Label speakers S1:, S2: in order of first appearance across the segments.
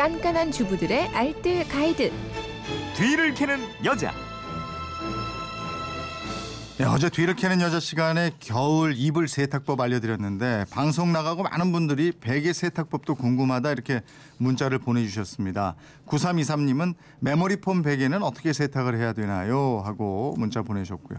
S1: 깐깐한 주부들의 알뜰 가이드.
S2: 뒤를 캐는 여자.
S3: 네, 어제 뒤를 캐는 여자 시간에 겨울 이불 세탁법 알려드렸는데 방송 나가고 많은 분들이 베개 세탁법도 궁금하다 이렇게 문자를 보내주셨습니다. 9323님은 메모리 폼 베개는 어떻게 세탁을 해야 되나요? 하고 문자 보내셨고요.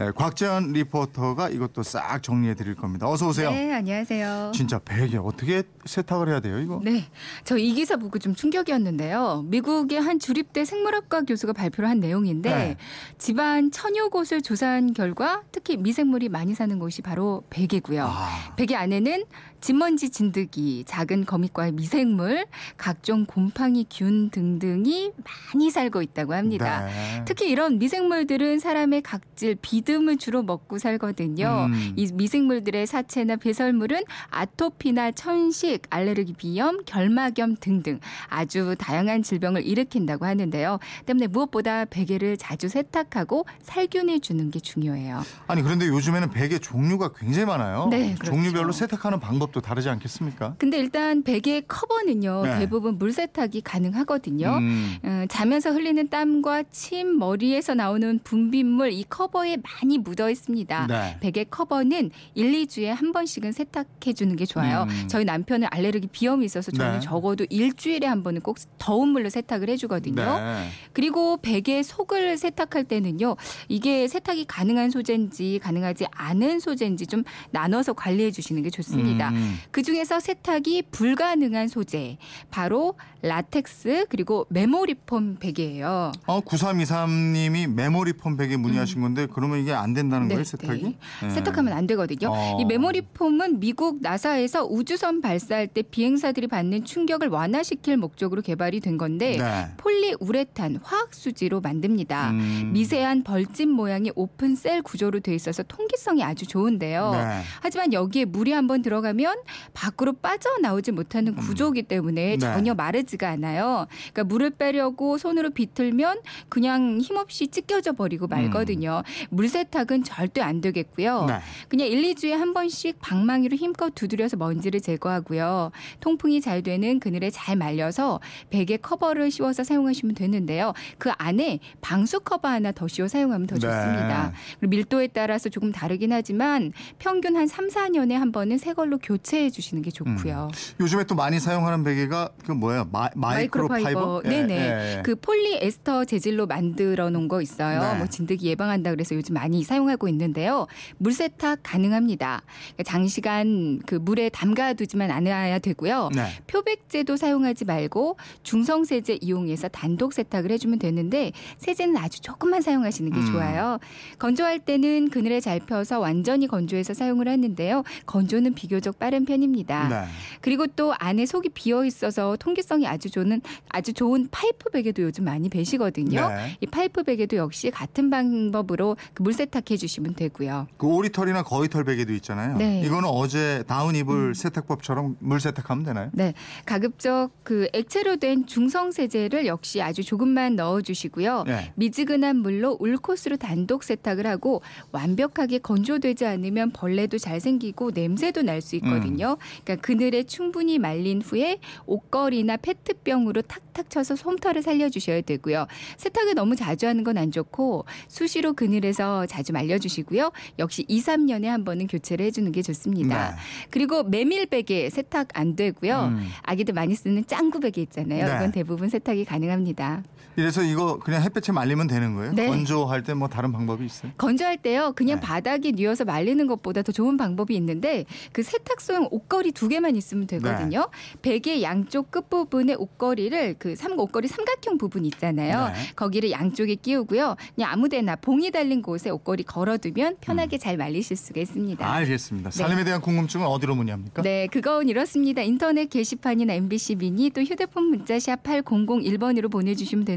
S3: 예, 곽재현 리포터가 이것도 싹 정리해 드릴 겁니다. 어서 오세요.
S4: 네, 안녕하세요.
S3: 진짜 베개 어떻게 세탁을 해야 돼요, 이거?
S4: 네, 저 이 기사 보고 좀 충격이었는데요. 미국의 한 주립대 생물학과 교수가 발표를 한 내용인데
S3: 네.
S4: 집안 천여 곳을 조사한 결과 특히 미생물이 많이 사는 곳이 바로 베개고요.
S3: 아,
S4: 베개 안에는 진먼지 진드기, 작은 거미과의 미생물, 각종 곰팡이 균 등등이 많이 살고 있다고 합니다.
S3: 네.
S4: 특히 이런 미생물들은 사람의 각질, 비 듬을 주로 먹고 살거든요.
S3: 음.
S4: 이 미생물들의 사체나 배설물은 아토피나 천식, 알레르기 비염, 결막염 등등 아주 다양한 질병을 일으킨다고 하는데요. 때문에 무엇보다 베개를 자주 세탁하고 살균해 주는 게 중요해요.
S3: 아니 그런데 요즘에는 베개 종류가 굉장히 많아요.
S4: 네, 그렇죠.
S3: 종류별로 세탁하는 방법도 다르지 않겠습니까?
S4: 근데 일단 베개 커버는요.
S3: 네.
S4: 대부분 물 세탁이 가능하거든요.
S3: 음.
S4: 어, 자면서 흘리는 땀과 침, 머리에서 나오는 분비물 이 커버에 많이 묻어 있습니다.
S3: 네.
S4: 베개 커버는 1, 2주에 한 번씩은 세탁해 주는 게 좋아요.
S3: 음.
S4: 저희 남편은 알레르기 비염이 있어서 저는
S3: 네.
S4: 적어도 일주일에 한 번은 꼭 더운 물로 세탁을 해 주거든요.
S3: 네.
S4: 그리고 베개 속을 세탁할 때는요. 이게 세탁이 가능한 소재인지 가능하지 않은 소재인지 좀 나눠서 관리해 주시는 게 좋습니다.
S3: 음.
S4: 그 중에서 세탁이 불가능한 소재 바로 라텍스 그리고 메모리폼 베개예요.
S3: 어, 9323 님이 메모리 폼 베개 문의하신 건데 그러면 이게 안 된다는
S4: 음. 네,
S3: 거예요, 세탁이?
S4: 네.
S3: 네.
S4: 세탁하면 안 되거든요.
S3: 어.
S4: 이 메모리 폼은 미국 나사에서 우주선 발사할 때 비행사들이 받는 충격을 완화시킬 목적으로 개발이 된 건데
S3: 네.
S4: 폴리우레탄 화학 수지로 만듭니다.
S3: 음.
S4: 미세한 벌집 모양의 open cell 구조로 돼 있어서 통기성이 아주 좋은데요.
S3: 네.
S4: 하지만 여기에 물이 한번 들어가면 밖으로 빠져나오지 못하는 구조이기 때문에
S3: 네.
S4: 전혀 마르지가 않아요. 그러니까 물을 빼려고 손으로 비틀면 그냥 힘없이 찢겨져 버리고 말거든요. 물 세탁은 절대 안 되겠고요.
S3: 음. 네.
S4: 그냥 1, 2주에 한 번씩 방망이로 힘껏 두드려서 먼지를 제거하고요. 통풍이 잘 되는 그늘에 잘 말려서 베개 커버를 씌워서 사용하시면 되는데요. 그 안에 방수 커버 하나 더 씌워 사용하면 더
S3: 네.
S4: 좋습니다. 그리고 밀도에 따라서 조금 다르긴 하지만 평균 한 3, 4년에 한 번은 새 걸로 교체해 주시는 게 좋고요.
S3: 요즘에 또 많이 사용하는 베개가 그 뭐야 마, 마이크로파이버? 예,
S4: 네네.
S3: 예, 예.
S4: 그 폴리에스터 재질로 만들어 놓은 거 있어요.
S3: 네.
S4: 뭐 진드기 예방한다 그래서 요즘 많이 사용하고 있는데요. 물 세탁 가능합니다. 그러니까 장시간 그 물에 담가두지만 않아야 되고요.
S3: 네.
S4: 표백제도 사용하지 말고 중성 세제 이용해서 단독 세탁을 해주면 되는데 세제는 아주 조금만 사용하시는 게
S3: 음.
S4: 좋아요. 건조할 때는 그늘에 잘 펴서 완전히 건조해서 사용을 하는데요. 건조는 비교적 빠른 편입니다.
S3: 네.
S4: 그리고 또 안에 속이 비어 있어서 통기성이 아주 좋은 아주 좋은 파이프 베개도 요즘 많이 베시거든요.
S3: 네.
S4: 이 파이프 베개도 역시 같은 방법으로 그 물세탁해 주시면 되고요.
S3: 그 오리털이나 거위털 베개도 있잖아요.
S4: 네. 음.
S3: 이거는 어제 다운 이불 세탁법처럼 물 세탁하면 되나요?
S4: 네, 가급적 그 액체로 된 중성 세제를 역시 아주 조금만 넣어 주시고요.
S3: 네.
S4: 미지근한 물로 울코스로 단독 세탁을 하고 완벽하게 건조되지 않으면 벌레도 잘 생기고 냄새도 날 수 있거든요. 그러니까 그늘에 충분히 말린 후에 옷걸이나 페트병으로 탁탁 쳐서 솜털을 살려 주셔야 되고요. 세탁을 너무 자주 하는 건 안 좋고 수시로 그늘에서 자주 말려주시고요. 역시 2, 3년에 한 번은 교체를 해주는 게 좋습니다.
S3: 네.
S4: 그리고 메밀 베개 세탁 안 되고요.
S3: 음.
S4: 아기들 많이 쓰는 짱구 베개 있잖아요.
S3: 네.
S4: 이건 대부분 세탁이 가능합니다.
S3: 이래서 이거 그냥 햇볕에 말리면 되는 거예요?
S4: 네.
S3: 건조할 때 뭐 다른 방법이 있어요?
S4: 건조할 때요. 그냥
S3: 네.
S4: 바닥에 뉘어서 말리는 것보다 더 좋은 방법이 있는데 그 세탁소용 옷걸이 두 개만 있으면 되거든요.
S3: 네.
S4: 베개 양쪽 끝부분에 옷걸이를 그 삼, 옷걸이 삼각형 부분 있잖아요.
S3: 네.
S4: 거기를 양쪽에 끼우고요. 그냥 아무데나 봉이 달린 곳에 옷걸이 걸어두면 편하게 잘 말리실 수가 있습니다.
S3: 음. 알겠습니다. 삶에 대한 궁금증은 어디로 문의합니까?
S4: 네, 그건 이렇습니다. 인터넷 게시판이나 MBC 미니 또 휴대폰 문자 샵 8001번으로 보내주시면 되